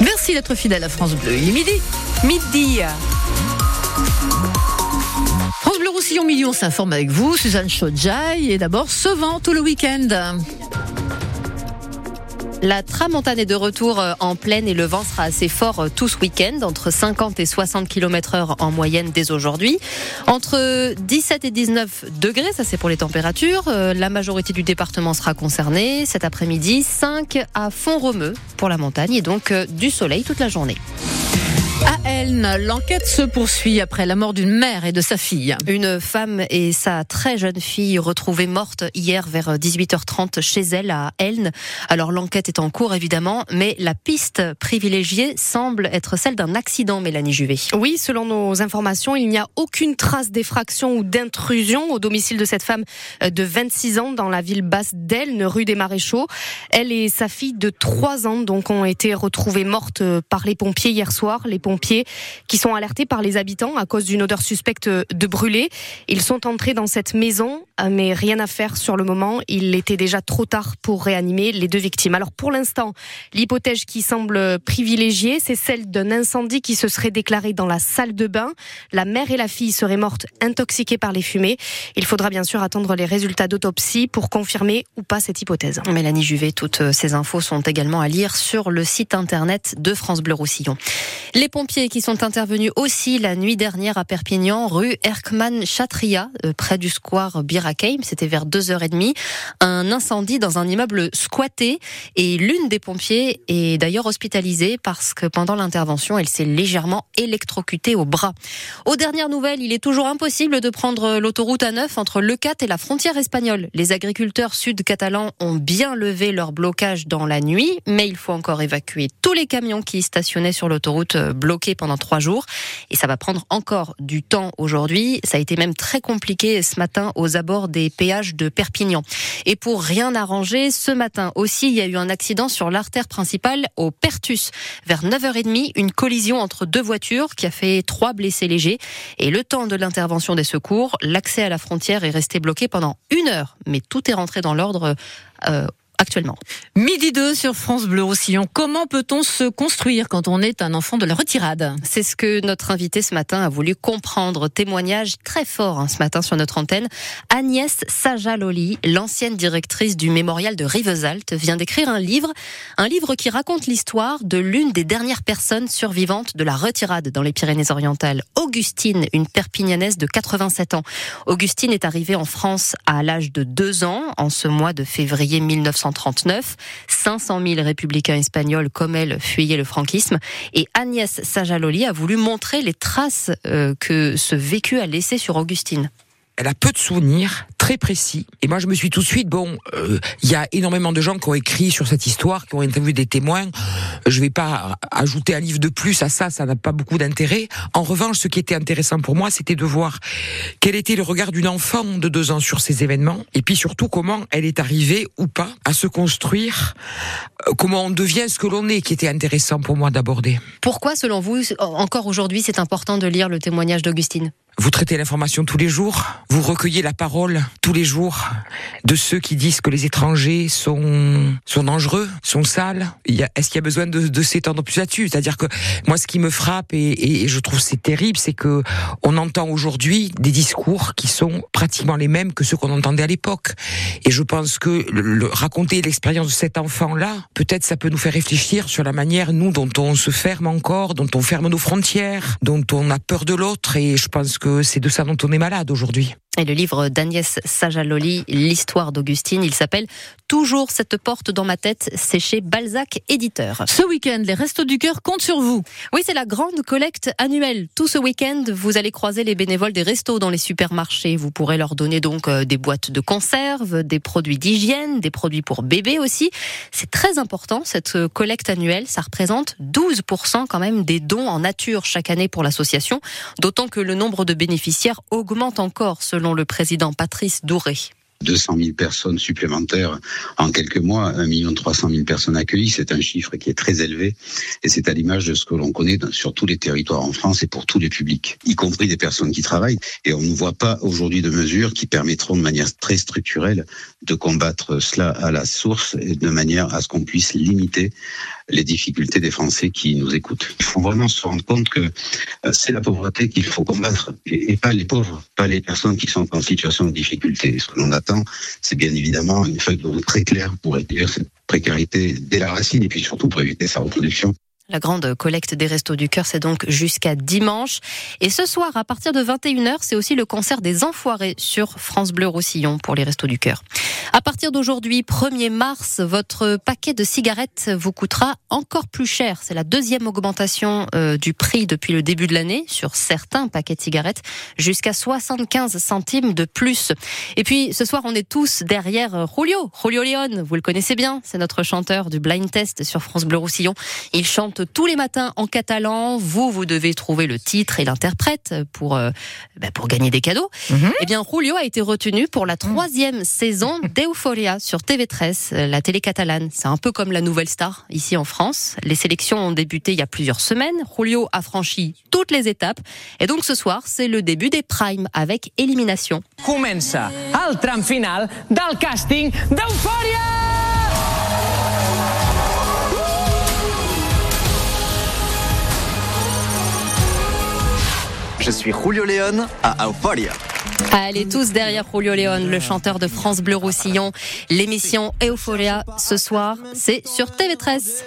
Merci d'être fidèle à France Bleu. Il est midi. Midi. France Bleu Roussillon Million s'informe avec vous, Suzanne Chodjaï. Et d'abord, ce tout le week-end. La tramontane est de retour euh, en pleine et le vent sera assez fort euh, tout ce week-end, entre 50 et 60 km heure en moyenne dès aujourd'hui. Entre 17 et 19 degrés, ça c'est pour les températures. Euh, la majorité du département sera concernée. Cet après-midi, 5 à Font-Romeu pour la montagne et donc du soleil toute la journée. À Elne, l'enquête se poursuit après la mort d'une mère et de sa fille. Une femme et sa très jeune fille retrouvées mortes hier vers 18h30 chez elle à Elne. Alors l'enquête est en cours évidemment, mais la piste privilégiée semble être celle d'un accident, Mélanie Juvet. Oui, selon nos informations, il n'y a aucune trace d'effraction ou d'intrusion au domicile de cette femme de 26 ans dans la ville basse d'Elne, rue des Maréchaux. Elle et sa fille de 3 ans donc ont été retrouvées mortes par les pompiers hier soir. Les pompiers qui sont alertés par les habitants à cause d'une odeur suspecte de brûlé. Ils sont entrés dans cette maison, mais rien à faire sur le moment. Il était déjà trop tard pour réanimer les deux victimes. Alors pour l'instant, l'hypothèse qui semble privilégiée, c'est celle d'un incendie qui se serait déclaré dans la salle de bain. La mère et la fille seraient mortes intoxiquées par les fumées. Il faudra bien sûr attendre les résultats d'autopsie pour confirmer ou pas cette hypothèse. Mélanie Juvet, toutes ces infos sont également à lire sur le site internet de France Bleu Roussillon. Pompiers qui sont intervenus aussi la nuit dernière à Perpignan, rue Erkman-Chatria, euh, près du square Birakeim. C'était vers 2h30. Un incendie dans un immeuble squatté et l'une des pompiers est d'ailleurs hospitalisée parce que pendant l'intervention, elle s'est légèrement électrocutée au bras. Aux dernières nouvelles, il est toujours impossible de prendre l'autoroute A9 entre Le Cat et la frontière espagnole. Les agriculteurs sud-catalans ont bien levé leur blocage dans la nuit, mais il faut encore évacuer tous les camions qui stationnaient sur l'autoroute bloqués pendant trois jours. Et ça va prendre encore du temps aujourd'hui. Ça a été même très compliqué ce matin aux abords des péages de Perpignan. Et pour rien arranger, ce matin aussi, il y a eu un accident sur l'artère principale au Pertus. Vers 9h30, une collision entre deux voitures qui a fait trois blessés légers. Et le temps de l'intervention des secours, l'accès à la frontière est resté bloqué pendant une heure. Mais tout est rentré dans l'ordre euh, actuellement. Midi 2 sur France Bleu Roussillon. Comment peut-on se construire quand on est un enfant de la retirade? C'est ce que notre invité ce matin a voulu comprendre. Témoignage très fort hein, ce matin sur notre antenne. Agnès Sajaloli, l'ancienne directrice du mémorial de Rivesaltes, vient d'écrire un livre, un livre qui raconte l'histoire de l'une des dernières personnes survivantes de la retirade dans les Pyrénées-Orientales, Augustine, une perpignanaise de 87 ans. Augustine est arrivée en France à l'âge de 2 ans en ce mois de février 1900 1939. 500 000 républicains espagnols comme elle fuyaient le franquisme. Et Agnès Sajaloli a voulu montrer les traces euh, que ce vécu a laissé sur Augustine elle a peu de souvenirs précis. Et moi, je me suis tout de suite, bon, il euh, y a énormément de gens qui ont écrit sur cette histoire, qui ont interviewé des témoins. Je vais pas ajouter un livre de plus à ça, ça n'a pas beaucoup d'intérêt. En revanche, ce qui était intéressant pour moi, c'était de voir quel était le regard d'une enfant de deux ans sur ces événements, et puis surtout comment elle est arrivée ou pas à se construire, euh, comment on devient ce que l'on est, qui était intéressant pour moi d'aborder. Pourquoi, selon vous, encore aujourd'hui, c'est important de lire le témoignage d'Augustine? Vous traitez l'information tous les jours, vous recueillez la parole tous les jours de ceux qui disent que les étrangers sont sont dangereux, sont sales. Est-ce qu'il y a besoin de, de s'étendre plus là-dessus? C'est-à-dire que moi, ce qui me frappe et, et je trouve c'est terrible, c'est que on entend aujourd'hui des discours qui sont pratiquement les mêmes que ceux qu'on entendait à l'époque. Et je pense que le, raconter l'expérience de cet enfant-là, peut-être ça peut nous faire réfléchir sur la manière nous dont on se ferme encore, dont on ferme nos frontières, dont on a peur de l'autre. Et je pense que c'est de ça dont on malade aujourd'hui. Et le livre d'Agnès Sajaloli, L'histoire d'Augustine, il s'appelle Toujours cette porte dans ma tête, c'est chez Balzac Éditeur. Ce week-end, les Restos du Cœur comptent sur vous. Oui, c'est la grande collecte annuelle. Tout ce week-end, vous allez croiser les bénévoles des restos dans les supermarchés. Vous pourrez leur donner donc euh, des boîtes de conserve, des produits d'hygiène, des produits pour bébés aussi. C'est très important, cette euh, collecte annuelle. Ça représente 12% quand même des dons en nature chaque année pour l'association. D'autant que le nombre de bénéficiaires augmente encore selon le président Patrice Douré. 200 000 personnes supplémentaires en quelques mois, 1 million 300 000 personnes accueillies, c'est un chiffre qui est très élevé et c'est à l'image de ce que l'on connaît sur tous les territoires en France et pour tous les publics, y compris des personnes qui travaillent. Et on ne voit pas aujourd'hui de mesures qui permettront de manière très structurelle de combattre cela à la source et de manière à ce qu'on puisse limiter les difficultés des Français qui nous écoutent. Il faut vraiment se rendre compte que euh, c'est la pauvreté qu'il faut combattre et pas les pauvres, pas les personnes qui sont en situation de difficulté. Ce que l'on attend, c'est bien évidemment une feuille de route très claire pour réduire cette précarité dès la racine et puis surtout pour éviter sa reproduction. La grande collecte des Restos du Cœur, c'est donc jusqu'à dimanche. Et ce soir, à partir de 21h, c'est aussi le concert des Enfoirés sur France Bleu Roussillon pour les Restos du Cœur. À partir d'aujourd'hui, 1er mars, votre paquet de cigarettes vous coûtera encore plus cher. C'est la deuxième augmentation euh, du prix depuis le début de l'année sur certains paquets de cigarettes, jusqu'à 75 centimes de plus. Et puis, ce soir, on est tous derrière Julio. Julio Leon, vous le connaissez bien, c'est notre chanteur du Blind Test sur France Bleu Roussillon. Il chante tous les matins en catalan. Vous, vous devez trouver le titre et l'interprète pour euh, bah, pour gagner des cadeaux. Mhm. Eh bien, Julio a été retenu pour la troisième saison d'Euphoria sur TV13, euh, la télé catalane. C'est un peu comme la nouvelle star ici en France. Les sélections ont débuté il y a plusieurs semaines. Julio a franchi toutes les étapes. Et donc ce soir, c'est le début des primes avec élimination. Comença el tram final del càsting d'Eufòria! Je suis Julio León à Euphoria. Allez tous derrière Julio León, le chanteur de France Bleu Roussillon. L'émission Euphoria ce soir, c'est sur TV13.